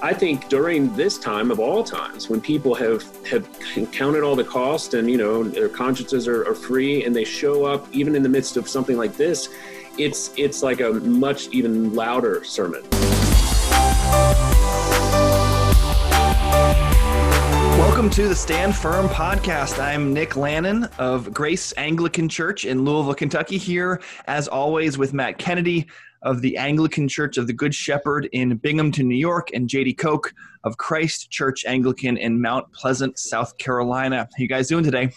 I think during this time of all times, when people have have counted all the cost and you know their consciences are, are free and they show up even in the midst of something like this, it's it's like a much even louder sermon. Welcome to the Stand Firm podcast. I'm Nick Lannon of Grace Anglican Church in Louisville, Kentucky, here as always with Matt Kennedy of the Anglican Church of the Good Shepherd in Binghamton, New York, and JD Koch of Christ Church Anglican in Mount Pleasant, South Carolina. How you guys doing today?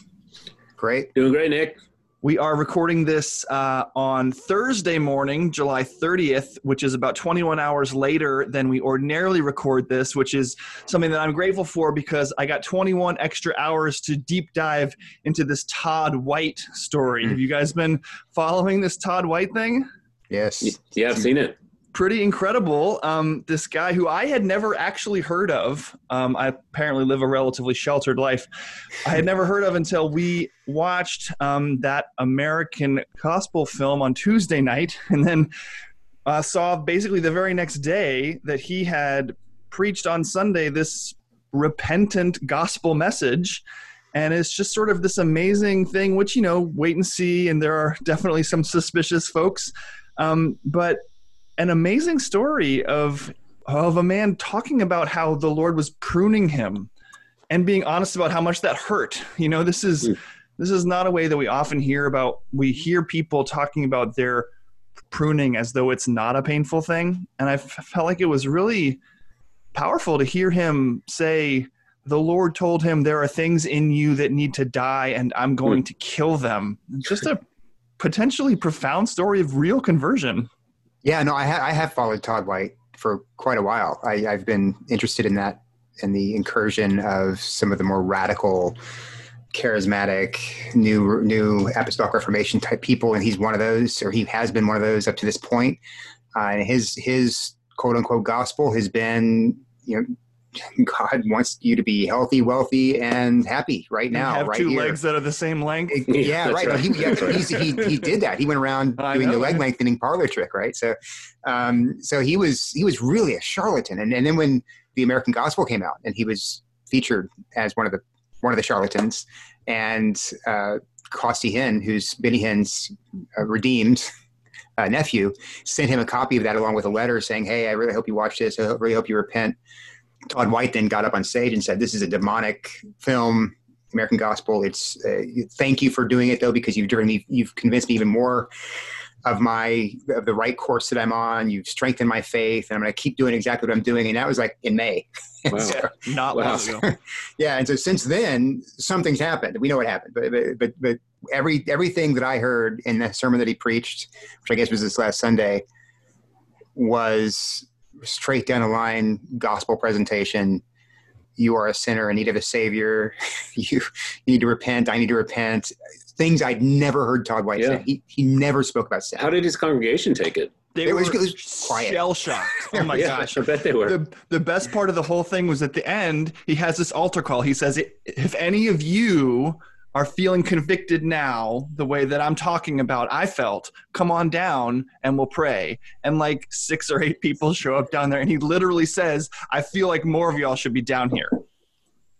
Great. Doing great, Nick. We are recording this uh, on Thursday morning, July 30th, which is about 21 hours later than we ordinarily record this, which is something that I'm grateful for because I got 21 extra hours to deep dive into this Todd White story. Mm. Have you guys been following this Todd White thing? Yes. Yeah, I've seen it. Pretty incredible. Um, this guy who I had never actually heard of, um, I apparently live a relatively sheltered life. I had never heard of until we watched um, that American gospel film on Tuesday night, and then uh, saw basically the very next day that he had preached on Sunday this repentant gospel message and it's just sort of this amazing thing which you know wait and see and there are definitely some suspicious folks um, but an amazing story of of a man talking about how the Lord was pruning him and being honest about how much that hurt. You know, this is mm. this is not a way that we often hear about. We hear people talking about their pruning as though it's not a painful thing, and I felt like it was really powerful to hear him say the Lord told him there are things in you that need to die and I'm going mm. to kill them. Just a potentially profound story of real conversion. Yeah, no, I, ha- I have followed Todd White for quite a while. I, I've been interested in that in the incursion of some of the more radical, charismatic, new new apostolic reformation type people, and he's one of those, or he has been one of those up to this point. Uh, and his his quote unquote gospel has been you know God wants you to be healthy, wealthy, and happy right now. have right two here. legs that are the same length. yeah, right. right. He, yeah, he, he did that. He went around doing know, the leg lengthening parlor trick, right? So, um, so he was he was really a charlatan. And and then when the American Gospel came out, and he was featured as one of the one of the charlatans, and uh, Costi Hinn, who's Benny Hinn's uh, redeemed uh, nephew, sent him a copy of that along with a letter saying, "Hey, I really hope you watch this. I really hope you repent." Todd White then got up on stage and said, "This is a demonic film, American Gospel. It's uh, thank you for doing it though because you've driven me, you've convinced me even more of my of the right course that I'm on. You've strengthened my faith, and I'm going to keep doing exactly what I'm doing." And that was like in May. Wow. so, Not long ago. yeah, and so since then, something's happened. We know what happened, but but but every everything that I heard in the sermon that he preached, which I guess was this last Sunday, was straight down the line gospel presentation. You are a sinner in need of a savior. you, you need to repent. I need to repent. Things I'd never heard Todd White yeah. say. He, he never spoke about sin. How did his congregation take it? They it were was, shell shocked. Oh my yeah, gosh! I bet they were. The, the best part of the whole thing was at the end. He has this altar call. He says, "If any of you are feeling convicted now the way that I'm talking about I felt, come on down and we'll pray. And like six or eight people show up down there and he literally says, I feel like more of y'all should be down here.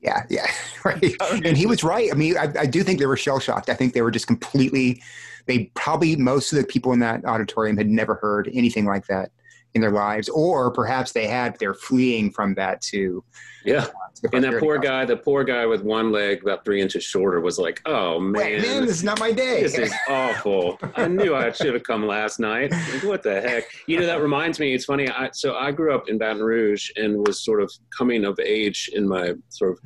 Yeah, yeah, right. And he was right. I mean, I, I do think they were shell shocked. I think they were just completely, they probably, most of the people in that auditorium had never heard anything like that in their lives, or perhaps they had, they're fleeing from that too. yeah. And that poor guy, the poor guy with one leg about three inches shorter was like, oh man. man, this is not my day. This is awful. I knew I should have come last night. Like, what the heck? You know, that reminds me, it's funny. I, so I grew up in Baton Rouge and was sort of coming of age in my sort of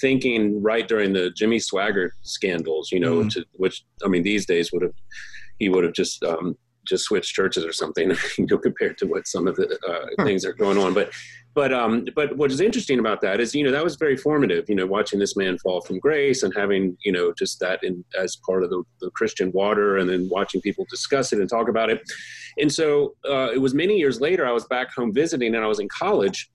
thinking right during the Jimmy Swaggart scandals, you know, mm. to, which, I mean, these days would have, he would have just, um, just switch churches or something, you know, compared to what some of the uh, things are going on. But but um, but what is interesting about that is you know that was very formative. You know, watching this man fall from grace and having you know just that in as part of the, the Christian water, and then watching people discuss it and talk about it. And so uh, it was many years later. I was back home visiting, and I was in college.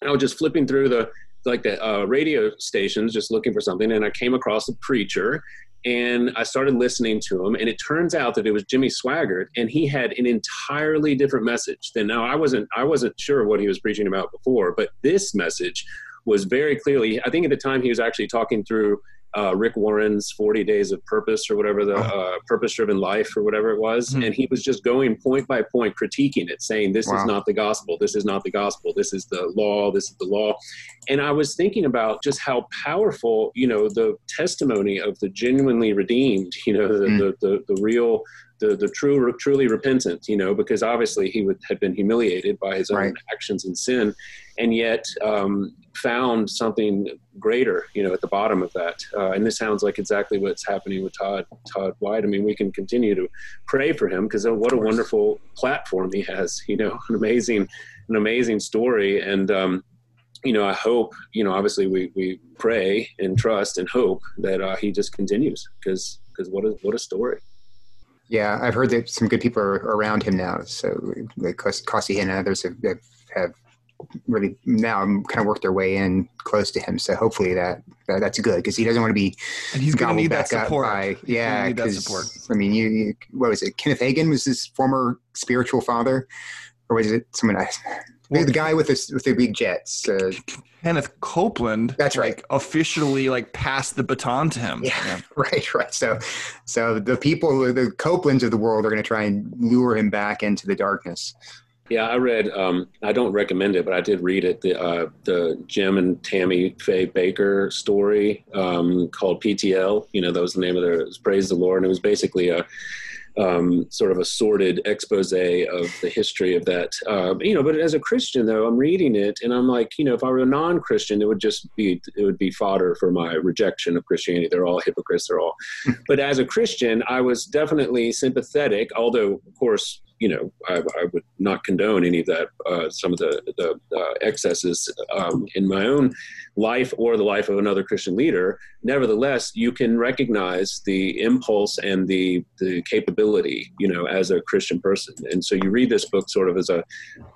And I was just flipping through the like the uh, radio stations, just looking for something, and I came across a preacher, and I started listening to him, and it turns out that it was Jimmy Swaggart, and he had an entirely different message than now. I wasn't I wasn't sure what he was preaching about before, but this message was very clearly. I think at the time he was actually talking through uh, Rick Warren's 40 Days of Purpose or whatever the uh, Purpose Driven Life or whatever it was. Mm-hmm. And he was just going point by point, critiquing it, saying, This wow. is not the gospel. This is not the gospel. This is the law. This is the law. And I was thinking about just how powerful, you know, the testimony of the genuinely redeemed, you know, the, mm-hmm. the, the, the real the, the true, truly repentant, you know, because obviously he would, had been humiliated by his own right. actions and sin, and yet um, found something greater, you know, at the bottom of that. Uh, and this sounds like exactly what's happening with Todd Todd White. I mean, we can continue to pray for him because what a wonderful platform he has. You know, an amazing, an amazing story, and um, you know, I hope, you know, obviously we, we pray and trust and hope that uh, he just continues because because what a what a story. Yeah, I've heard that some good people are around him now. So like Costi and others have, have, have really now kind of worked their way in close to him. So hopefully that, that that's good because he doesn't want to be and he's going to need that support. By, yeah, because I mean, you, you, what was it? Kenneth Hagin was his former spiritual father, or was it someone else? Well, the guy with the with the big jets. Uh, Kenneth Copeland. That's right. Like, officially, like passed the baton to him. Yeah, yeah. right, right. So, so the people, the Copelands of the world, are going to try and lure him back into the darkness. Yeah, I read. Um, I don't recommend it, but I did read it. The uh, the Jim and Tammy Faye Bakker story um, called PTL. You know, that was the name of their Praise the Lord, and it was basically a um, sort of a sordid expose of the history of that. Um, you know, but as a Christian, though, I'm reading it and I'm like, you know, if I were a non-Christian, it would just be it would be fodder for my rejection of Christianity. They're all hypocrites. They're all. but as a Christian, I was definitely sympathetic, although, of course, you know, I, I, would not condone any of that, uh, some of the, the uh, excesses um, in my own life or the life of another Christian leader. Nevertheless, you can recognize the impulse and the, the capability, you know, as a Christian person. And so you read this book sort of as a,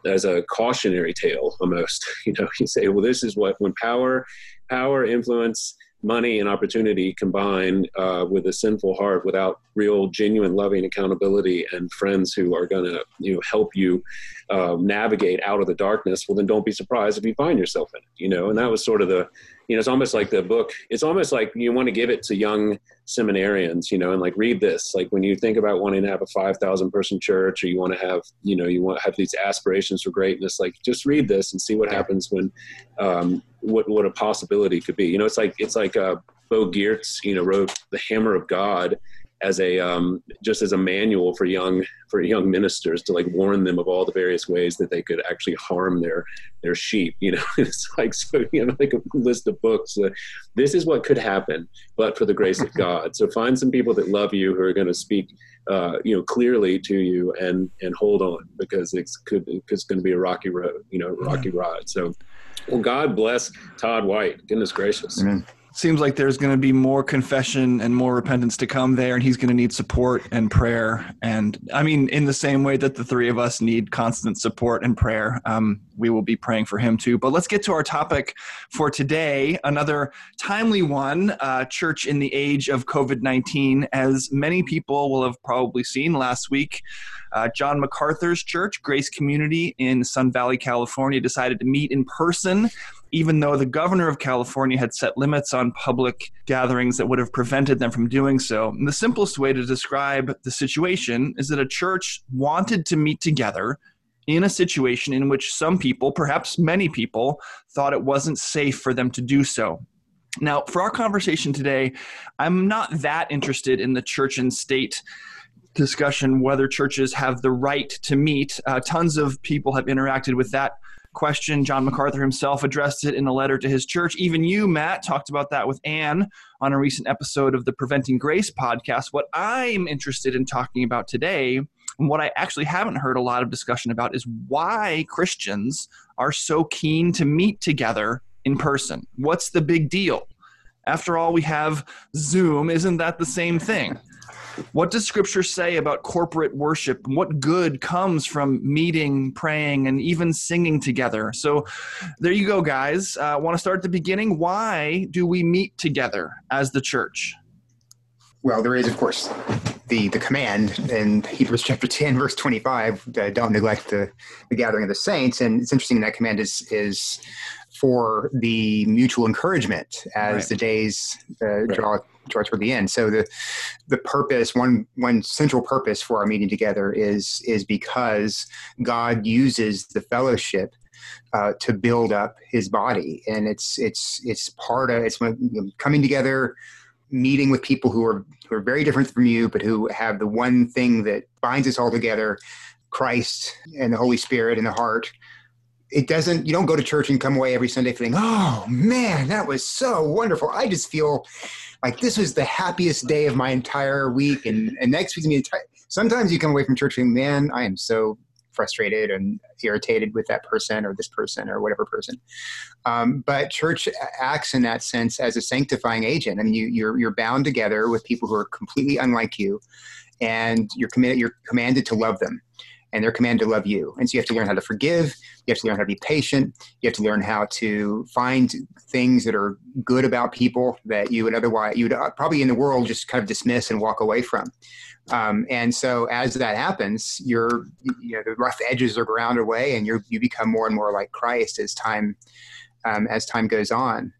as a cautionary tale almost, you know, you say, well, this is what, when power, power, influence, money and opportunity combined uh, with a sinful heart without real genuine loving accountability and friends who are going to you know help you uh, navigate out of the darkness well then don't be surprised if you find yourself in it you know? And that was sort of the you know it's almost like the book it's almost like you want to give it to young seminarians you know? And like read this like when you think about wanting to have a 5000 person church or you want to have you know you want to have these aspirations for greatness like just read this and see what happens when um, what what a possibility could be. You know, it's like it's like uh, Bo Giertz, you know, wrote the Hammer of God as a um, just as a manual for young for young ministers to like warn them of all the various ways that they could actually harm their their sheep. You know, it's like so you know like a list of books. Uh, this is what could happen, but for the grace of God. So find some people that love you who are going to speak. Uh, you know, clearly to you, and and hold on because it's could it's going to be a rocky road, you know, rocky ride. So, well, God bless Todd White. Goodness gracious. Amen. Seems like there's going to be more confession and more repentance to come there, and he's going to need support and prayer. And I mean, in the same way that the three of us need constant support and prayer, um, we will be praying for him too. But let's get to our topic for today. Another timely one uh, church in the age of COVID 19. As many people will have probably seen last week, uh, John MacArthur's church, Grace Community in Sun Valley, California, decided to meet in person even though the governor of California had set limits on public gatherings that would have prevented them from doing so. And the simplest way to describe the situation is that a church wanted to meet together in a situation in which some people, perhaps many people, thought it wasn't safe for them to do so. Now, for our conversation today, I'm not that interested in the church and state discussion whether churches have the right to meet. Uh, tons of people have interacted with that question. John MacArthur himself addressed it in a letter to his church. Even you, Matt, talked about that with Anne on a recent episode of the Preventing Grace podcast. What I'm interested in talking about today, and what I actually haven't heard a lot of discussion about, is why Christians are so keen to meet together in person. What's the big deal? After all, we have Zoom. Isn't that the same thing? What does scripture say about corporate worship? What good comes from meeting, praying, and even singing together? So, there you go, guys. I uh, want to start at the beginning. Why do we meet together as the church? Well, there is, of course, the, the command in Hebrews chapter 10, verse 25 uh, don't neglect the, the gathering of the saints. And it's interesting that command is, is for the mutual encouragement as right. the days uh, right. draw draw toward the end. So the the purpose one one central purpose for our meeting together is is because God uses the fellowship uh, to build up His body, and it's it's it's part of it's when, you know, coming together meeting with people who are who are very different from you, but who have the one thing that binds us all together: Christ and the Holy Spirit in the heart. It doesn't. You don't go to church and come away every Sunday feeling, "Oh man, that was so wonderful." I just feel like this was the happiest day of my entire week, and and next week's be. Sometimes you come away from church and man, I am so frustrated and irritated with that person or this person or whatever person. Um, but church acts in that sense as a sanctifying agent. I mean, you, you're you're bound together with people who are completely unlike you, and you're committed. You're commanded to love them, and they're commanded to love you. And so you have to learn how to forgive. You have to learn how to be patient. You have to learn how to find things that are good about people that you would otherwise you would uh, probably in the world just kind of dismiss and walk away from. Um, and so as that happens, your you know the rough edges are ground away, and you you become more and more like Christ as time um, as time goes on.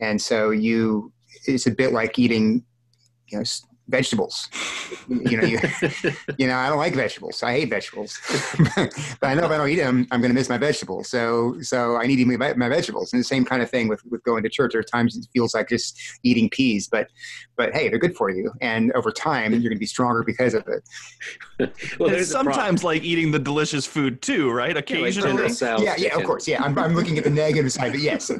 And so you it's a bit like eating you know vegetables. you know, you, you know, I don't like vegetables. I hate vegetables, but I know if I don't eat them, I'm going to miss my vegetables. So, so I need to eat my, my vegetables. And the same kind of thing with, with going to church. There are times it feels like just eating peas, but, but hey, they're good for you. And over time, you're going to be stronger because of it. well, there's sometimes like eating the delicious food too, right? Occasionally. Yeah, like yeah, yeah, of course. Yeah. I'm, I'm looking at the negative side, but yes,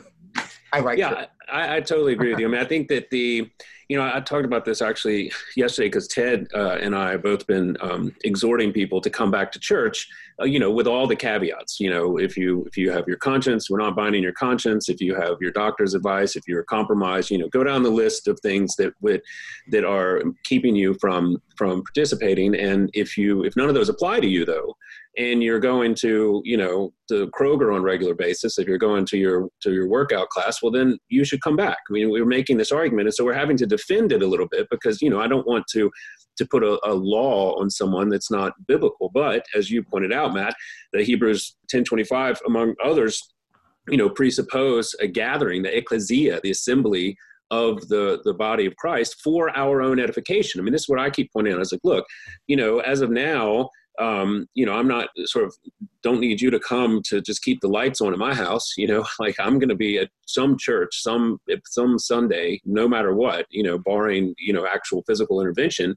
I like yeah, I, I, totally agree with you. I mean, I think that the, you know, I talked about this actually yesterday because Ted uh, and I have both been um, exhorting people to come back to church, uh, you know, with all the caveats. You know, if you if you have your conscience, we're not binding your conscience. If you have your doctor's advice, if you're compromised, you know, go down the list of things that would that are keeping you from from participating. And if you if none of those apply to you, though, and you're going to you know to kroger on regular basis if you're going to your to your workout class well then you should come back i mean we are making this argument and so we're having to defend it a little bit because you know i don't want to to put a, a law on someone that's not biblical but as you pointed out matt the hebrews 1025 among others you know presuppose a gathering the ecclesia the assembly of the the body of Christ for our own edification. I mean, this is what I keep pointing out. I was like, look, you know, as of now, um, you know, I'm not sort of don't need you to come to just keep the lights on in my house. You know, like I'm going to be at some church, some some Sunday, no matter what. You know, barring you know actual physical intervention,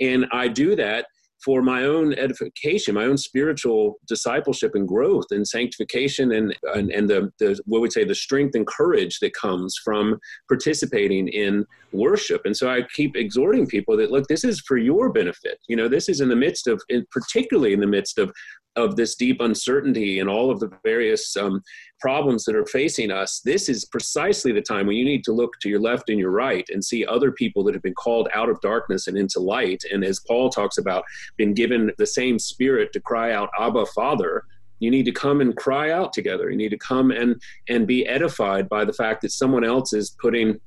and I do that for my own edification, my own spiritual discipleship and growth and sanctification and, and, and the, the, what we say, the strength and courage that comes from participating in worship. And so I keep exhorting people that, look, this is for your benefit. You know, this is in the midst of, particularly in the midst of of this deep uncertainty and all of the various um, problems that are facing us, this is precisely the time when you need to look to your left and your right and see other people that have been called out of darkness and into light. And as Paul talks about, been given the same spirit to cry out, Abba, Father. You need to come and cry out together. You need to come and and be edified by the fact that someone else is putting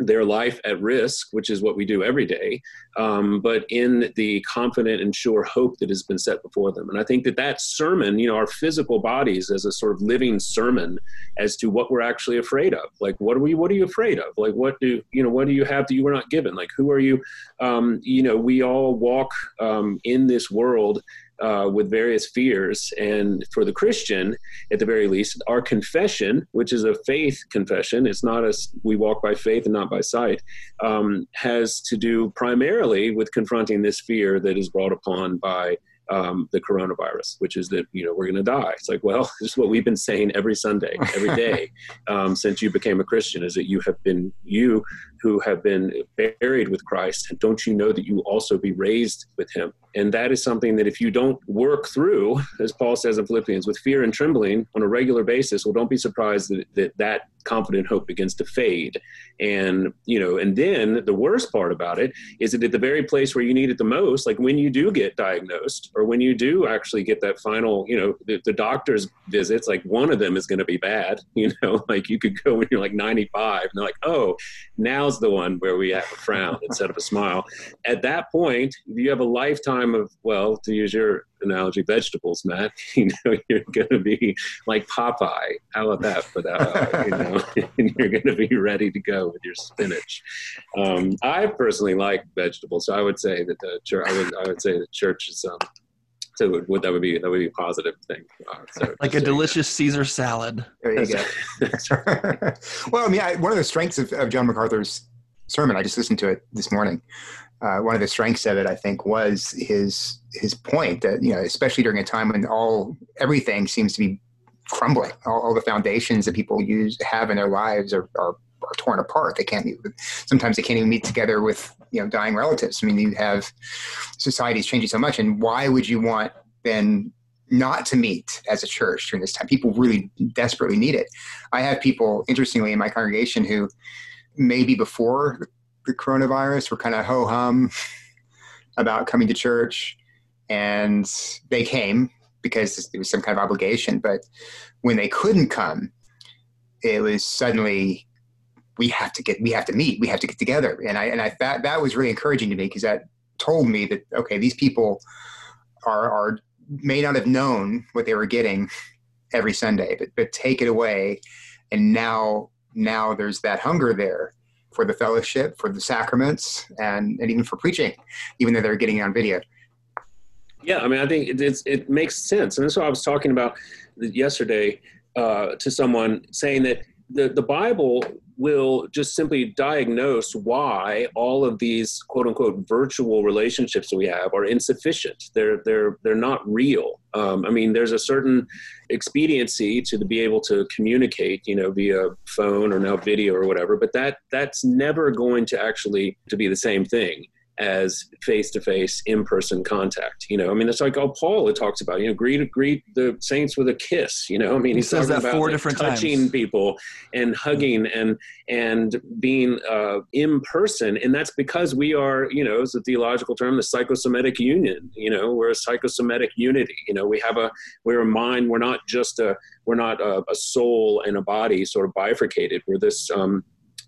their life at risk, which is what we do every day, um, but in the confident and sure hope that has been set before them. And I think that that sermon, you know, our physical bodies as a sort of living sermon as to what we're actually afraid of. Like, what are we? What are you afraid of? Like, what do you know? What do you have that you were not given? Like, who are you? Um, you know, we all walk um, in this world uh, with various fears. And for the Christian, at the very least, our confession, which is a faith confession, it's not as we walk by faith and not by sight, um, has to do primarily with confronting this fear that is brought upon by um, the coronavirus, which is that you know we're going to die. It's like, well, this is what we've been saying every Sunday, every day um, since you became a Christian, is that you have been you who have been buried with Christ, and don't you know that you will also be raised with Him? And that is something that if you don't work through, as Paul says in Philippians, with fear and trembling on a regular basis, well, don't be surprised that that, that confident hope begins to fade. And, you know, and then the worst part about it is that at the very place where you need it the most, like when you do get diagnosed or when you do actually get that final, you know, the, the doctor's visits, like one of them is going to be bad, you know, like you could go when you're like 95 and they're like, oh, the one where we have a frown instead of a smile. At that point, you have a lifetime of, well, to use your analogy, vegetables, Matt. You know, you're going to be like Popeye. How about that for that? Uh, you know, and you're going to be ready to go with your spinach. Um, I personally like vegetables, so I would say that the church. I would I would say the church is. Um, so would, that would be that would be a positive thing. Uh, so like a delicious Caesar salad. There you go. well, I mean, I, one of the strengths of, of John MacArthur's sermon, I just listened to it this morning, uh, one of the strengths of it, I think, was his his point that you know, especially during a time when all everything seems to be crumbling, all, all the foundations that people use have in their lives are, are, are torn apart. They can't meet. Sometimes they can't even meet together with you know dying relatives. I mean, you have society's changing so much, and why would you want then not to meet as a church during this time? People really desperately need it. I have people, interestingly, in my congregation who maybe before the coronavirus were kind of ho hum about coming to church, and they came because it was some kind of obligation. But when they couldn't come, it was suddenly we have to get we have to meet we have to get together and i and i that that was really encouraging to me because that told me that okay these people are are may not have known what they were getting every sunday but but take it away and now now there's that hunger there for the fellowship, for the sacraments, and, and even for preaching, even though they're getting on video. Yeah, I mean, I think it, it's, it makes sense. And that's what I was talking about yesterday uh, to someone saying that the, the Bible will just simply diagnose why all of these quote unquote virtual relationships we have are insufficient. They're they're they're not real. Um, I mean, there's a certain expediency to be able to communicate, you know, via phone or now video or whatever, but that that's never going to actually to be the same thing as face-to-face in-person contact you know? I mean it's like oh paul it talks about you know greet greet the saints with a kiss you know? I mean he says that four different times. touching times. people and hugging and and being uh, in person and that's because we are you know it's a theological term the psychosomatic union you know? We're a psychosomatic unity you know? We have a we're a mind we're not just a we're not a, a soul and a body sort of bifurcated. We're this um,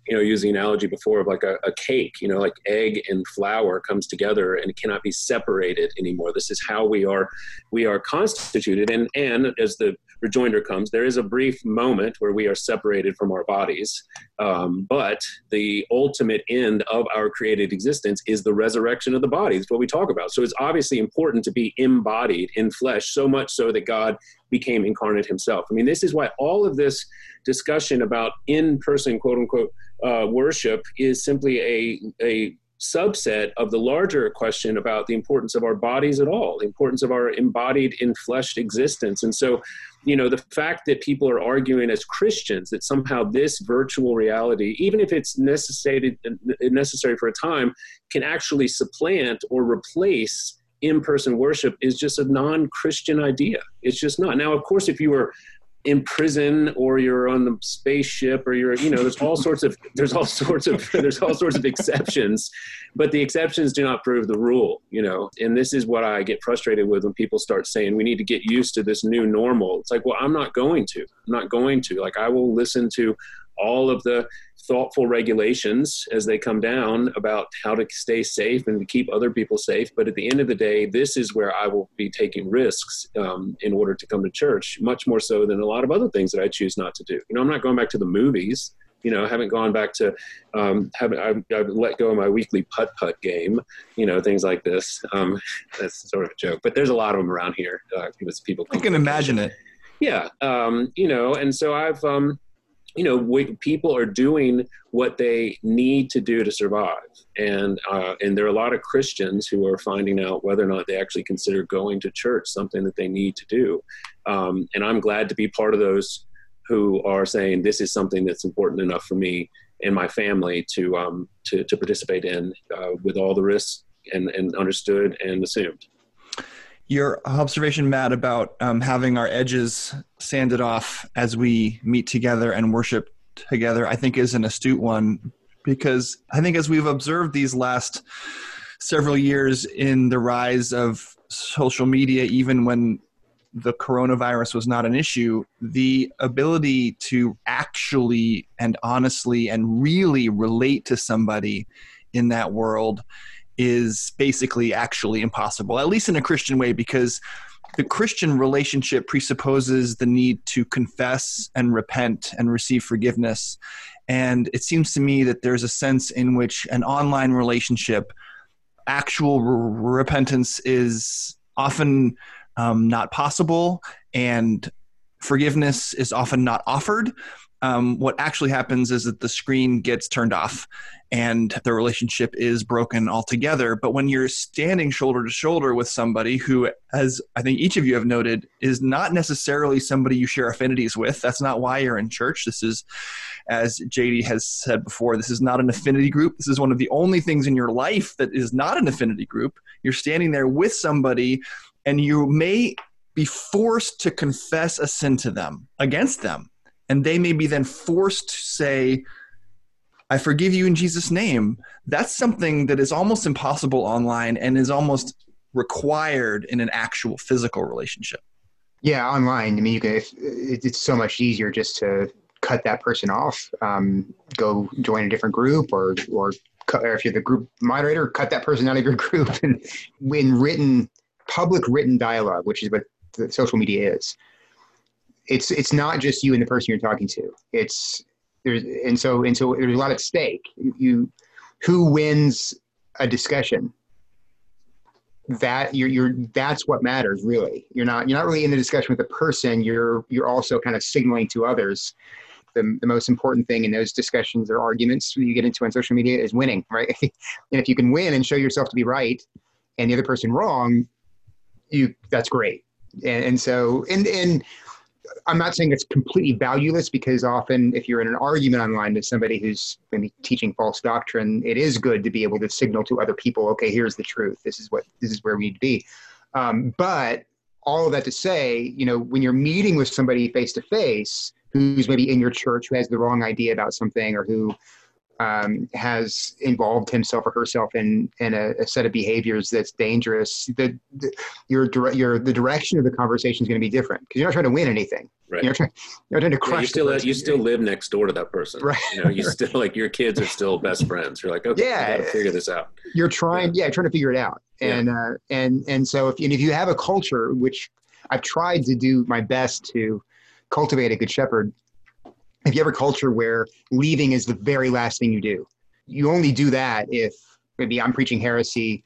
you know, the analogy before of like a, a, cake, you know, like egg and flour comes together and it cannot be separated anymore. This is how we are, we are constituted. And, and as the rejoinder comes, there is a brief moment where we are separated from our bodies. Um, but the ultimate end of our created existence is the resurrection of the body. What we talk about. So it's obviously important to be embodied in flesh, so much so that God became incarnate himself. I mean, this is why all of this discussion about in person, quote unquote, uh, worship is simply a, a subset of the larger question about the importance of our bodies at all, the importance of our embodied, infleshed existence. And so, you know, the fact that people are arguing as Christians that somehow this virtual reality, even if it's necessary, necessary for a time, can actually supplant or replace in person worship is just a non Christian idea. It's just not. Now, of course, if you were in prison or you're on the spaceship or you're you know there's all sorts of there's all sorts of there's all sorts of exceptions but the exceptions do not prove the rule you know and this is what i get frustrated with when people start saying we need to get used to this new normal it's like well i'm not going to i'm not going to like i will listen to all of the thoughtful regulations as they come down about how to stay safe and to keep other people safe. But at the end of the day, this is where I will be taking risks um, in order to come to church, much more so than a lot of other things that I choose not to do. You know, I'm not going back to the movies. You know, I haven't gone back to, um, haven't, I've, I've, let go of my weekly putt putt game, you know, things like this. Um, that's sort of a joke, but there's a lot of them around here. Uh, people. I can imagine it. Yeah. Um, you know, and so I've, um, you know we, people are doing what they need to do to survive. And uh, and there are a lot of christians who are finding out whether or not they actually consider going to church something that they need to do. Um, and i'm glad to be part of those who are saying this is something that's important enough for me and my family to um, to, to participate in uh, with all the risks and, and understood and assumed Your observation, Matt, about um, having our edges sanded off as we meet together and worship together, I think is an astute one. Because I think as we've observed these last several years in the rise of social media, even when the coronavirus was not an issue, the ability to actually and honestly and really relate to somebody in that world is basically actually impossible, at least in a Christian way, because the Christian relationship presupposes the need to confess and repent and receive forgiveness. And it seems to me that there's a sense in which an online relationship, actual repentance is often um, not possible and forgiveness is often not offered. Um, what actually happens is that the screen gets turned off and the relationship is broken altogether. But when you're standing shoulder to shoulder with somebody who, as I think each of you have noted, is not necessarily somebody you share affinities with, that's not why you're in church. This is, as JD has said before, this is not an affinity group. This is one of the only things in your life that is not an affinity group. You're standing there with somebody, and you may be forced to confess a sin to them against them. And they may be then forced to say, I forgive you in Jesus' name. That's something that is almost impossible online and is almost required in an actual physical relationship. Yeah, online. I mean, you can. It's so much easier just to cut that person off, um, go join a different group, or or, or if you're the group moderator, cut that person out of your group. And when written, public written dialogue, which is what the social media is, it's it's not just you and the person you're talking to. It's there's and so and so there's a lot at stake. You, you who wins a discussion? That you're you're that's what matters really. You're not you're not really in the discussion with the person. You're you're also kind of signaling to others the, the most important thing in those discussions or arguments you get into on social media is winning right? And if you can win and show yourself to be right and the other person wrong you that's great and, and so and and I'm not saying it's completely valueless because often if you're in an argument online with somebody who's maybe teaching false doctrine, it is good to be able to signal to other people, okay, here's the truth. This is what this is where we need to be. Um, but all of that to say, you know, when you're meeting with somebody face to face who's maybe in your church who has the wrong idea about something or who um, has involved himself or herself in in a, a set of behaviors that's dangerous, the, the your your the direction of the conversation is going to be different because you're not trying to win anything. Right. You're, trying, you're trying to crush. Yeah, you still you still live next door to that person. Right. You know, you still like your kids are still best friends. You're like, okay, yeah, got to figure this out. You're trying, yeah, yeah trying to figure it out. And yeah. uh, and and so if and if you have a culture which I've tried to do my best to cultivate a good shepherd if you have a culture where leaving is the very last thing you do, you only do that if maybe I'm preaching heresy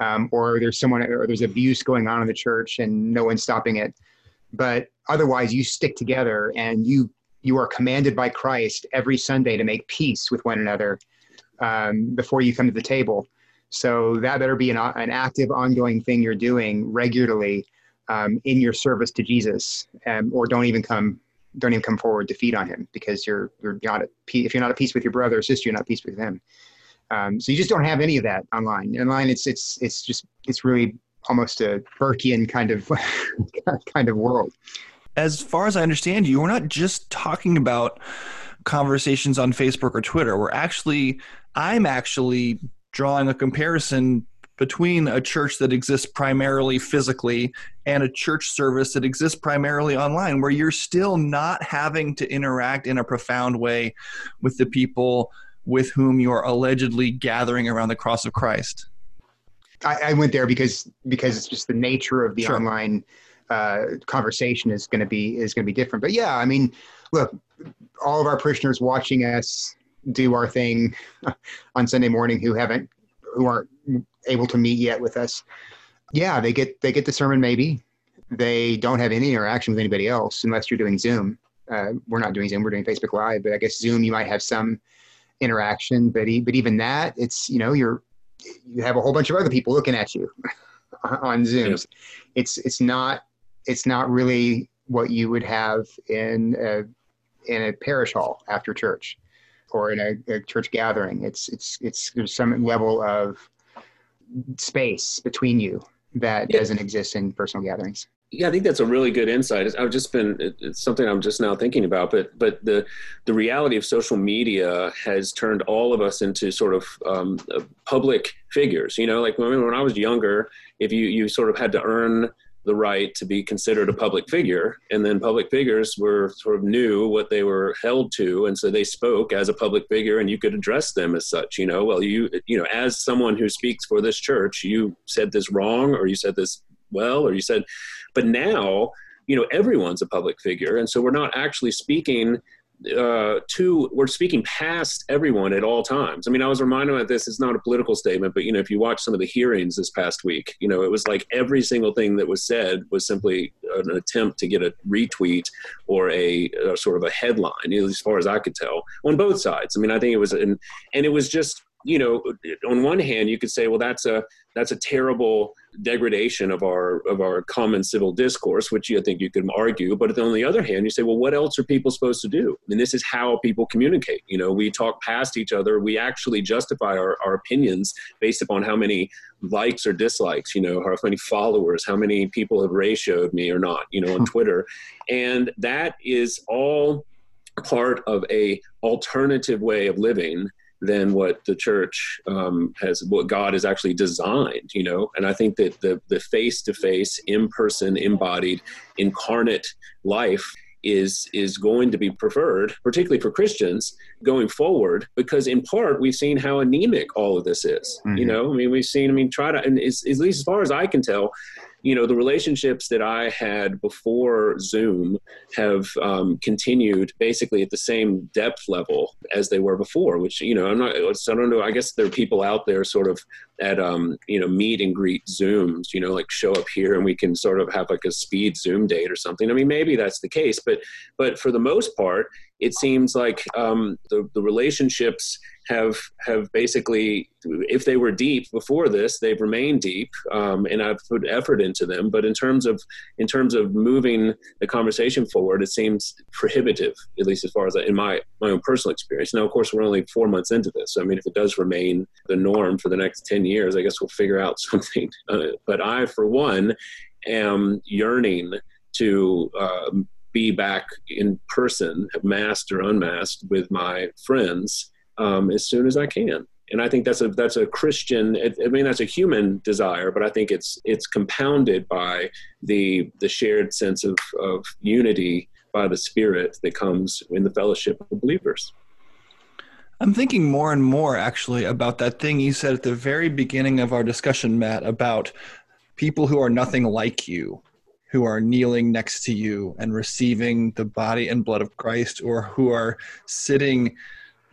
um, or there's someone or there's abuse going on in the church and no one's stopping it. But otherwise, you stick together and you you are commanded by Christ every Sunday to make peace with one another um, before you come to the table. So that better be an, an active, ongoing thing you're doing regularly um, in your service to Jesus, um, or don't even come don't even come forward to feed on him because you're you're not at peace. If you're not at peace with your brother or sister, you're not at peace with them. Um, so you just don't have any of that online. Online, it's it's it's just it's really almost a Burkean kind of kind of world. As far as I understand you, we're not just talking about conversations on Facebook or Twitter. We're actually, I'm actually drawing a comparison between a church that exists primarily physically and a church service that exists primarily online, where you're still not having to interact in a profound way with the people with whom you're allegedly gathering around the cross of Christ. I, I went there because because it's just the nature of the sure. online uh, conversation is going to be is going to be different. But yeah, I mean, look, all of our parishioners watching us do our thing on Sunday morning who haven't who aren't able to meet yet with us. Yeah, they get they get the sermon maybe. They don't have any interaction with anybody else unless you're doing Zoom. Uh, we're not doing Zoom. We're doing Facebook Live, but I guess Zoom you might have some interaction. But e- but even that, it's you know you're you have a whole bunch of other people looking at you on Zoom. It's it's not it's not really what you would have in a, in a parish hall after church or in a, a church gathering. It's it's it's there's some level of space between you that doesn't exist in personal gatherings. Yeah, I think that's a really good insight. I've just been it's something I'm just now thinking about, but but the the reality of social media has turned all of us into sort of um, public figures. You know, like when, when I was younger, if you you sort of had to earn the right to be considered a public figure. And then public figures were sort of knew what they were held to. And so they spoke as a public figure and you could address them as such, you know, well, you, you know, as someone who speaks for this church, you said this wrong or you said this well, or you said, but now, you know, everyone's a public figure. And so we're not actually speaking uh, two, we're speaking past everyone at all times. I mean, I was reminded of this. It's not a political statement, but you know, if you watch some of the hearings this past week, you know, it was like every single thing that was said was simply an attempt to get a retweet or a, a sort of a headline, you know, as far as I could tell, on both sides. I mean, I think it was, and and it was just you know, on one hand, you could say, well, that's a that's a terrible degradation of our of our common civil discourse, which I think you could argue. But on the other hand, you say, well, what else are people supposed to do? I mean, this is how people communicate. You know, we talk past each other. We actually justify our, our opinions based upon how many likes or dislikes. You know, how many followers, how many people have ratioed me or not. You know, on Twitter, and that is all part of a alternative way of living than what the church um, has, what God has actually designed, you know. And I think that the the face to face, in person, embodied, incarnate life is is going to be preferred, particularly for Christians going forward, because in part we've seen how anemic all of this is. Mm-hmm. You know, I mean, we've seen. I mean, try to, and at least as far as I can tell, you know the relationships that i had before zoom have um, continued basically at the same depth level as they were before which you know i'm not i don't know i guess there are people out there sort of at um, you know meet and greet zooms you know like show up here and we can sort of have like a speed zoom date or something i mean maybe that's the case but but for the most part it seems like um, the, the relationships have have basically, if they were deep before this, they've remained deep, um, and I've put effort into them. But in terms of in terms of moving the conversation forward, it seems prohibitive, at least as far as I, in my my own personal experience. Now, of course, we're only four months into this. So, I mean, if it does remain the norm for the next ten years, I guess we'll figure out something. Uh, but I, for one, am yearning to um, be back in person, masked or unmasked, with my friends um, as soon as I can. And I think that's a that's a Christian. I mean, that's a human desire, but I think it's it's compounded by the the shared sense of of unity by the Spirit that comes in the fellowship of believers. I'm thinking more and more actually about that thing you said at the very beginning of our discussion, Matt, about people who are nothing like you, who are kneeling next to you and receiving the body and blood of Christ, or who are sitting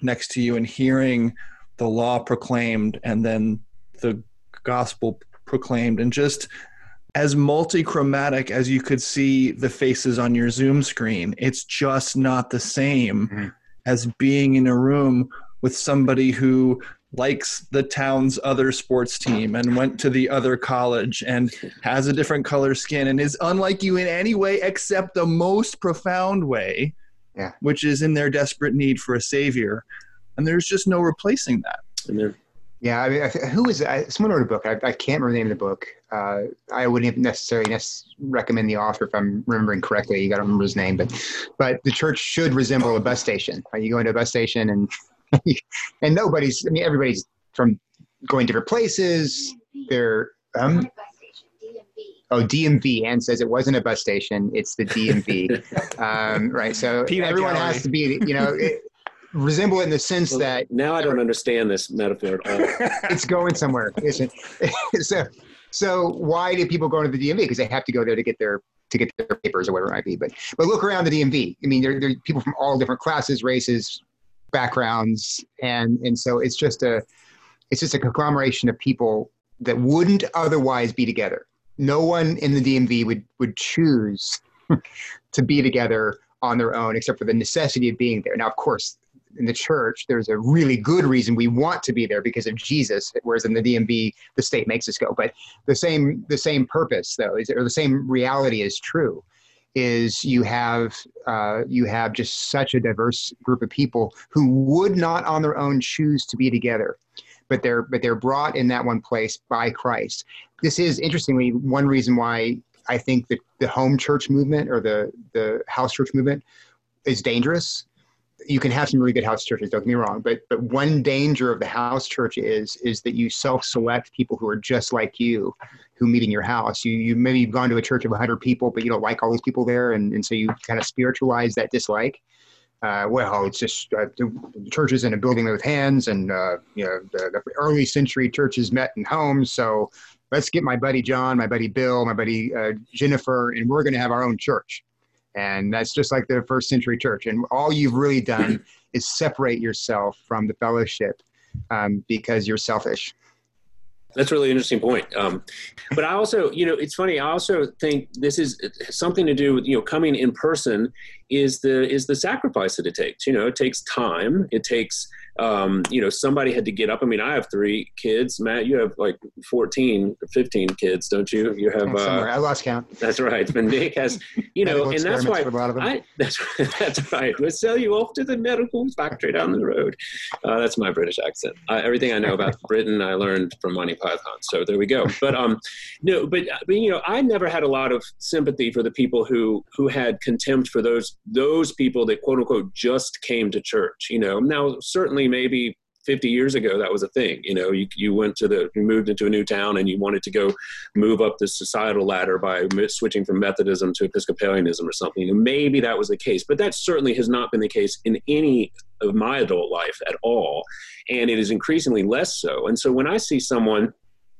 next to you and hearing the law proclaimed and then the gospel proclaimed and just as multi-chromatic as you could see the faces on your zoom screen it's just not the same mm-hmm. As being in a room with somebody who likes the town's other sports team and went to the other college and has a different color skin and is unlike you in any way except the most profound way yeah. which is in their desperate need for a savior, and there's just no replacing that. Yeah, I mean, who is I, someone wrote a book. I, I, can't remember the name of the book. Uh, I wouldn't necessarily recommend the author if I'm remembering correctly. You got to remember his name, but but the church should resemble a bus station. Right? You go into a bus station and and nobody's. I mean, everybody's from going different places. They're um, Oh, DMV. Anne says it wasn't a bus station. It's the DMV. um, right. So Peanut everyone gallery. has to be, you know, it, resemble it in the sense well, that. Now I don't understand this metaphor at all. it's going somewhere, isn't it? so, so why do people go to the DMV? Because they have to go there to get their to get their papers or whatever it might be. But but look around the DMV. I mean, there, there are people from all different classes, races, backgrounds, and and so it's just a it's just a conglomeration of people that wouldn't otherwise be together no one in the DMV would would choose to be together on their own except for the necessity of being there. Now, of course, in the church, there's a really good reason we want to be there because of Jesus, whereas in the DMV, the state makes us go. But the same the same purpose, though, is or the same reality is true. Is you have uh, you have just such a diverse group of people who would not on their own choose to be together, but they're but they're brought in that one place by Christ. This is interestingly one reason why I think that the home church movement or the the house church movement is dangerous. You can have some really good house churches, don't get me wrong, but but one danger of the house church is is that you self-select people who are just like you, who meet in your house. You you maybe you've gone to a church of 100 people, but you don't like all those people there, and, and so you kind of spiritualize that dislike. Uh, well, it's just uh, the churches in a building with hands, and uh, you know the, the, early century churches met in homes. So let's get my buddy John, my buddy Bill, my buddy uh, Jennifer, and we're going to have our own church. And that's just like the first century church. And all you've really done is separate yourself from the fellowship um, because you're selfish. That's a really interesting point. Um, but I also, you know, it's funny. I also think this is something to do with you know coming in person is the is the sacrifice that it takes. You know, it takes time. It takes um, you know, somebody had to get up. I mean, I have three kids. Matt, you have like 14, 15 kids, don't you? You have. Uh, I lost count. That's right. But Nick has, you know, and that's why I, that's that's right. We'll sell you off to the medical factory down the road. Uh, that's my British accent. Uh, everything I know about Britain, I learned from Monty Python. So there we go. But um, no, but, but you know, I never had a lot of sympathy for the people who who had contempt for those those people that quote unquote just came to church. You know, now certainly maybe 50 years ago that was a thing you know you, you went to the you moved into a new town and you wanted to go move up the societal ladder by switching from methodism to episcopalianism or something maybe that was the case but that certainly has not been the case in any of my adult life at all and it is increasingly less so and so when i see someone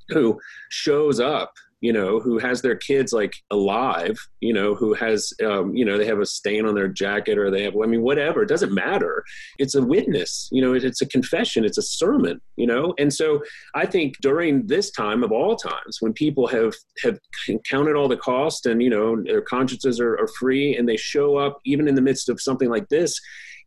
who shows up you know, who has their kids like alive, you know, who has, um, you know, they have a stain on their jacket or they have, I mean, whatever, it doesn't matter. It's a witness, you know, it's a confession, it's a sermon, you know? And so I think during this time of all times, when people have, have counted all the cost and, you know, their consciences are, are free and they show up even in the midst of something like this,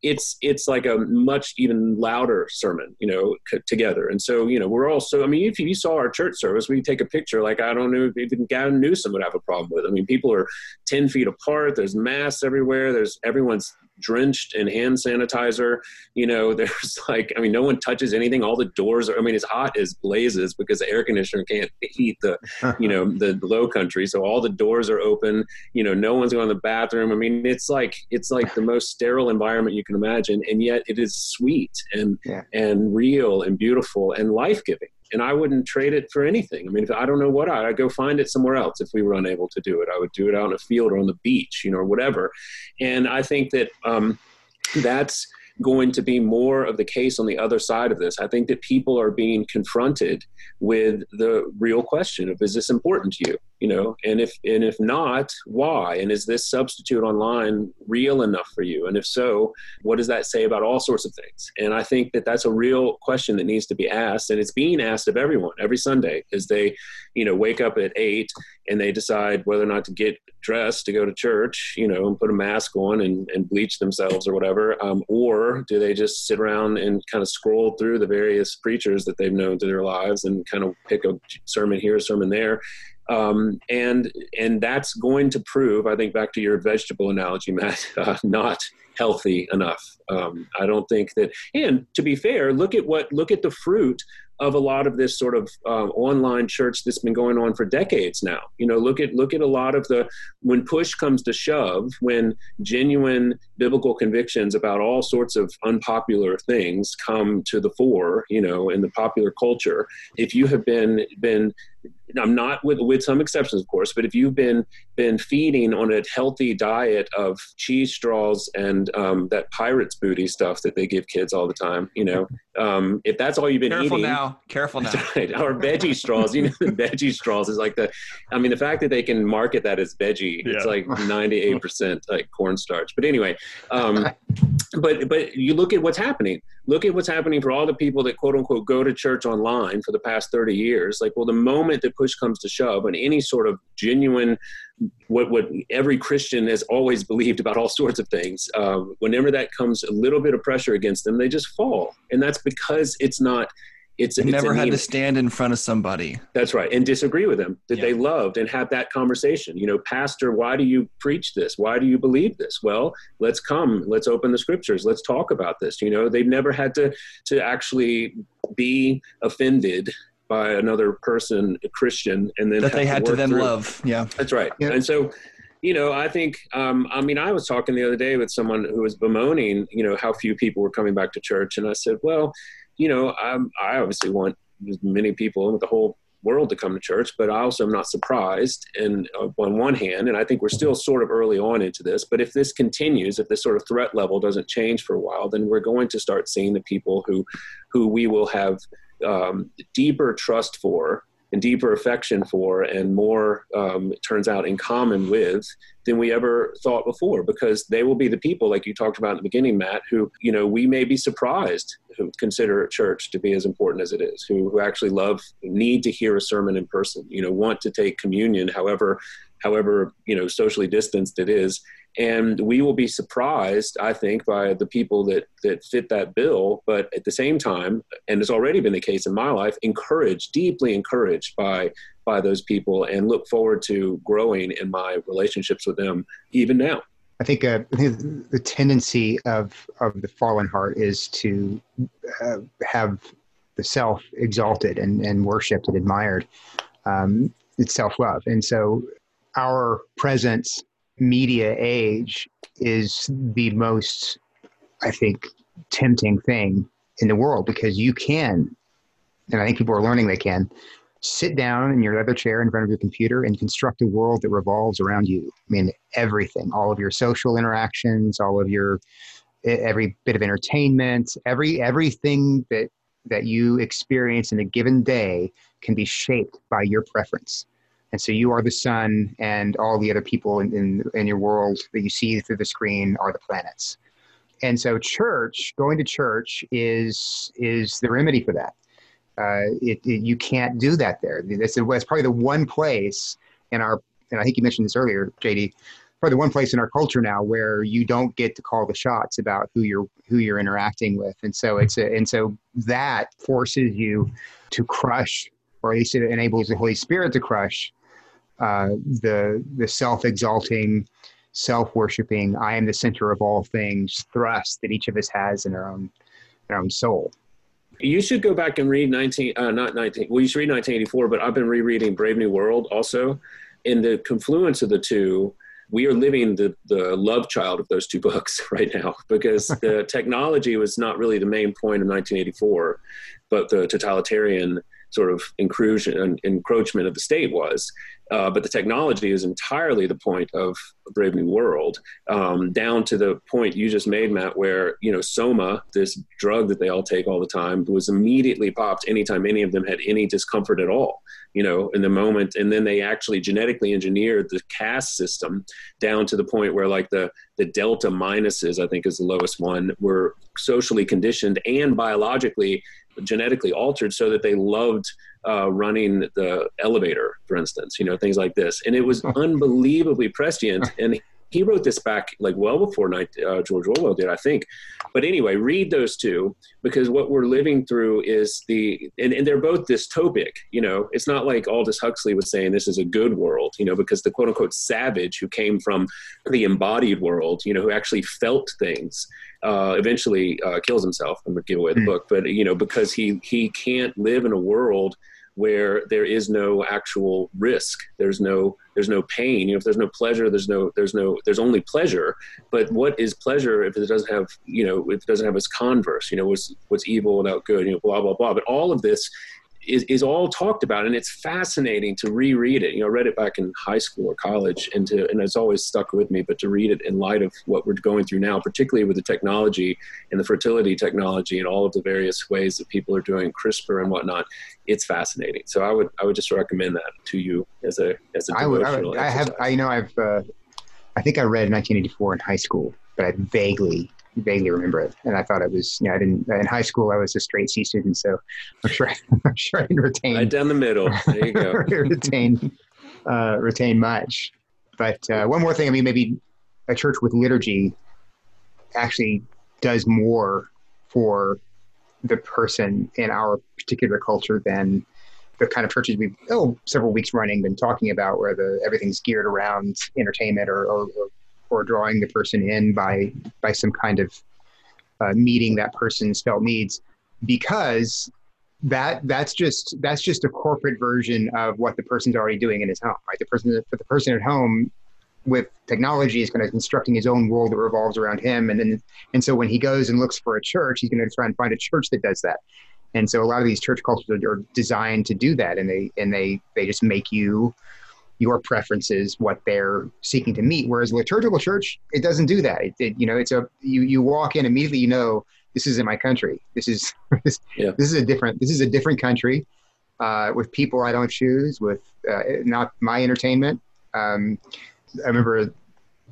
it's it's like a much even louder sermon, you know, c- together. And so, you know, we're all so. I mean, if you saw our church service, we take a picture. Like I don't know, if even Gavin Newsom would have a problem with. I mean, people are ten feet apart. There's masks everywhere. There's everyone's drenched in hand sanitizer. You know, there's like, I mean, no one touches anything. All the doors are, I mean, it's hot as blazes because the air conditioner can't heat the, you know, the low country. So all the doors are open. You know, no one's going to the bathroom. I mean, it's like, it's like the most sterile environment you can imagine. And yet it is sweet and, yeah. and real and beautiful and life giving and I wouldn't trade it for anything. I mean, if I don't know what I, I'd go find it somewhere else. If we were unable to do it, I would do it out in a field or on the beach, you know, or whatever. And I think that um, that's going to be more of the case on the other side of this. I think that people are being confronted with the real question of is this important to you? You know, and if and if not, why? And is this substitute online real enough for you? And if so, what does that say about all sorts of things? And I think that that's a real question that needs to be asked, and it's being asked of everyone every Sunday as they, you know, wake up at eight and they decide whether or not to get dressed to go to church, you know, and put a mask on and, and bleach themselves or whatever, um, or do they just sit around and kind of scroll through the various preachers that they've known through their lives and kind of pick a sermon here, a sermon there, um, and and that's going to prove, I think, back to your vegetable analogy, Matt, uh, not healthy enough. Um, I don't think that. And to be fair, look at what look at the fruit of a lot of this sort of uh, online church that's been going on for decades now. You know, look at look at a lot of the when push comes to shove, when genuine biblical convictions about all sorts of unpopular things come to the fore. You know, in the popular culture, if you have been been I'm not with with some exceptions, of course, but if you've been been feeding on a healthy diet of cheese straws and um, that pirates booty stuff that they give kids all the time, you know, um, if that's all you've been eating. Careful eating, now. Careful now. Right. Or veggie straws. You know, veggie straws is like the. I mean, the fact that they can market that as veggie, yeah. it's like 98 percent like cornstarch. But anyway, um, but but you look at what's happening. Look at what's happening for all the people that quote unquote go to church online for the past 30 years. Like, well, the moment that push comes to shove, and any sort of genuine what what every Christian has always believed about all sorts of things. Um, whenever that comes a little bit of pressure against them, they just fall, and that's because it's not it's, it's never had to stand in front of somebody. That's right, and disagree with them that yeah. they loved and have that conversation. You know, Pastor, why do you preach this? Why do you believe this? Well, let's come, let's open the scriptures, let's talk about this. You know, they've never had to to actually be offended by another person, a Christian, and then that they had to then through. love. Yeah, that's right. Yeah. And so, you know, I think, um, I mean, I was talking the other day with someone who was bemoaning, you know, how few people were coming back to church, and I said, well, you know, I'm, I obviously want as many people the whole world to come to church, but I also am not surprised. And uh, on one hand, and I think we're still sort of early on into this, but if this continues, if this sort of threat level doesn't change for a while, then we're going to start seeing the people who, who we will have um, deeper trust for and deeper affection for and more um, it turns out in common with than we ever thought before because they will be the people like you talked about in the beginning matt who you know we may be surprised who consider church to be as important as it is who, who actually love need to hear a sermon in person you know want to take communion however however you know socially distanced it is and we will be surprised i think by the people that that fit that bill but at the same time and it's already been the case in my life encouraged deeply encouraged by by those people and look forward to growing in my relationships with them even now I think, uh, the tendency of of the fallen heart is to uh, have the self exalted and, and worshipped and admired. Um, it's self love, and so our presence media age is the most, I think, tempting thing in the world because you can, and I think people are learning they can, sit down in your leather chair in front of your computer and construct a world that revolves around you. I mean, everything, all of your social interactions, all of your every bit of entertainment, every everything that that you experience in a given day can be shaped by your preference. And so you are the sun, and all the other people in, in, in your world that you see through the screen are the planets. And so church, going to church is is the remedy for that. Uh, it, it, you can't do that there. That's, probably the one place in our, and I think you mentioned this earlier, JD, probably the one place in our culture now where you don't get to call the shots about who you're who you're interacting with, and so it's a, and so that forces you to crush, or at least it enables the Holy Spirit to crush uh, the the self exalting, self worshiping, I am the center of all things thrust that each of us has in our own in our own soul. You should go back and read 19, uh, not 19, well, you should read 1984, but I've been rereading Brave New World also. In the confluence of the two, we are living the, the love child of those two books right now because the technology was not really the main point of 1984, but the totalitarian sort of and encroachment of the state was. Uh, but the technology is entirely the point of Brave New World, um, down to the point you just made, Matt, where you know Soma, this drug that they all take all the time, was immediately popped anytime any of them had any discomfort at all. You know, in the moment, and then they actually genetically engineered the caste system down to the point where like the the delta minuses, I think, is the lowest one, were socially conditioned and biologically genetically altered so that they loved uh, running the elevator, for instance, you know, things like this. And it was unbelievably prescient. And he wrote this back like well before uh, George Orwell did, I think. But anyway, read those two because what we're living through is the, and, and they're both dystopic. You know, it's not like Aldous Huxley was saying this is a good world, you know, because the quote unquote savage who came from the embodied world, you know, who actually felt things, uh, eventually uh, kills himself. I'm gonna give away the mm. book, but you know, because he he can't live in a world where there is no actual risk. There's no there's no pain. You know if there's no pleasure there's no there's no there's only pleasure. But what is pleasure if it doesn't have you know if it doesn't have its converse? You know what's what's evil without good? You know blah blah blah. But all of this is, is all talked about and it's fascinating to reread it. You know I read it back in high school or college and to and it's always stuck with me but to read it in light of what we're going through now particularly with the technology and the fertility technology and all of the various ways that people are doing CRISPR and whatnot it's fascinating. So I would I would just recommend that to you as a as a I would, I, would, I have I know I've uh, I think I read 1984 in high school but I vaguely vaguely remember it, and I thought it was. You know, I didn't in high school. I was a straight C student, so I'm sure I'm sure I didn't retain right down the middle. There you go. retain uh, retain much. But uh, one more thing. I mean, maybe a church with liturgy actually does more for the person in our particular culture than the kind of churches we've oh several weeks running been talking about where the everything's geared around entertainment or, or, or or drawing the person in by by some kind of uh, meeting that person's felt needs because that that's just that's just a corporate version of what the person's already doing in his home, right? The person for the person at home with technology is kind of constructing his own world that revolves around him, and then and so when he goes and looks for a church, he's going to try and find a church that does that. And so a lot of these church cultures are, are designed to do that, and they and they they just make you your preferences, what they're seeking to meet. Whereas liturgical church, it doesn't do that. It, it, you know, it's a you you walk in immediately, you know, this isn't my country. This is this, yeah. this is a different this is a different country uh, with people I don't choose, with uh, not my entertainment. Um, I remember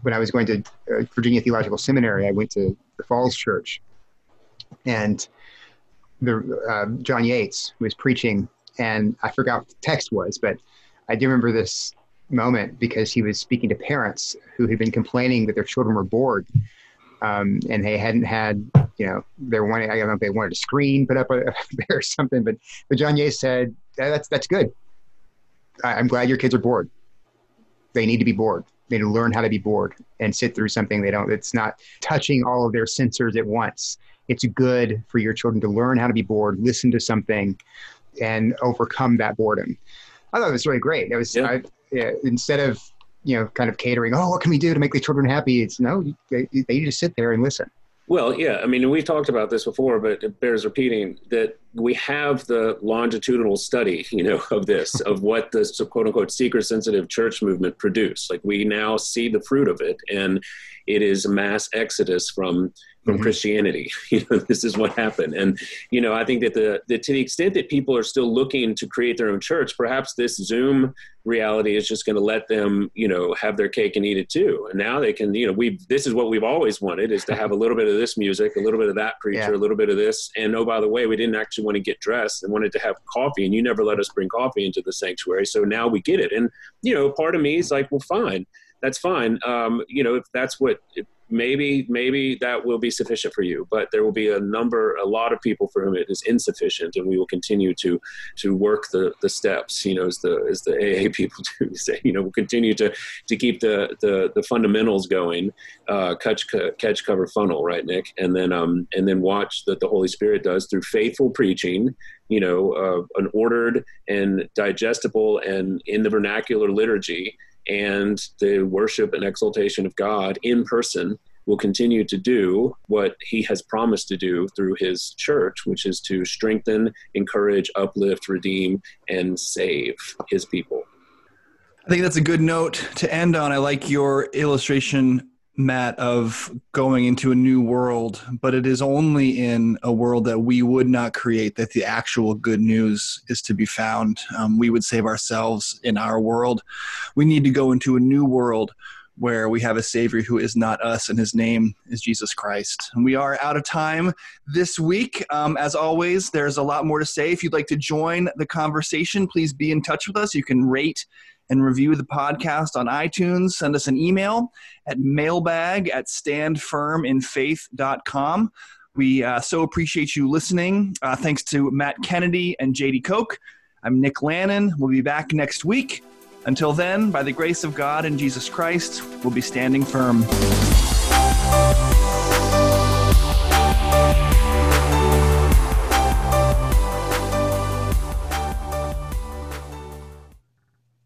when I was going to uh, Virginia Theological Seminary, I went to the Falls Church, and the uh, John Yates was preaching, and I forgot what the text was, but I do remember this moment because he was speaking to parents who had been complaining that their children were bored. Um, and they hadn't had, you know, they wanted, I don't know if they wanted a screen put up there or something, but, but John Yates said, that's, that's good. I, I'm glad your kids are bored. They need to be bored. They need to learn how to be bored and sit through something they don't, it's not touching all of their sensors at once. It's good for your children to learn how to be bored, listen to something, and overcome that boredom. I thought it was really great. It was yeah. I, yeah, instead of you know kind of catering. Oh, what can we do to make the children happy? It's no, they, they just sit there and listen. Well, yeah, I mean, we've talked about this before, but it bears repeating that we have the longitudinal study, you know, of this, of what the quote unquote seeker sensitive church movement produced. Like we now see the fruit of it, and it is a mass exodus from from mm-hmm. Christianity. You know, this is what happened. And, you know, I think that the, the, to the extent that people are still looking to create their own church, perhaps this Zoom reality is just going to let them, you know, have their cake and eat it too. And now they can, you know, we this is what we've always wanted is to have a little bit of this music, a little bit of that preacher, yeah. a little bit of this. And oh, by the way, we didn't actually want to get dressed and wanted to have coffee and you never let us bring coffee into the sanctuary. So now we get it. And, you know, part of me is like, well, fine that's fine. Um, you know, if that's what maybe maybe that will be sufficient for you but there will be a number a lot of people for whom it is insufficient and we will continue to to work the the steps you know as the as the aa people do say you know we'll continue to to keep the the, the fundamentals going uh, catch catch cover funnel right nick and then um and then watch that the holy spirit does through faithful preaching you know uh, an ordered and digestible and in the vernacular liturgy and the worship and exaltation of God in person will continue to do what he has promised to do through his church, which is to strengthen, encourage, uplift, redeem, and save his people. I think that's a good note to end on. I like your illustration Matt, of going into a new world, but it is only in a world that we would not create that the actual good news is to be found. Um, we would save ourselves in our world. We need to go into a new world where we have a Savior who is not us, and his name is Jesus Christ. And we are out of time this week. Um, as always, there's a lot more to say. If you'd like to join the conversation, please be in touch with us. You can rate and review the podcast on iTunes. Send us an email at mailbag at standfirminfaith.com. We uh, so appreciate you listening. Uh, thanks to Matt Kennedy and JD Koch. I'm Nick Lannon. We'll be back next week. Until then, by the grace of God and Jesus Christ, we'll be standing firm.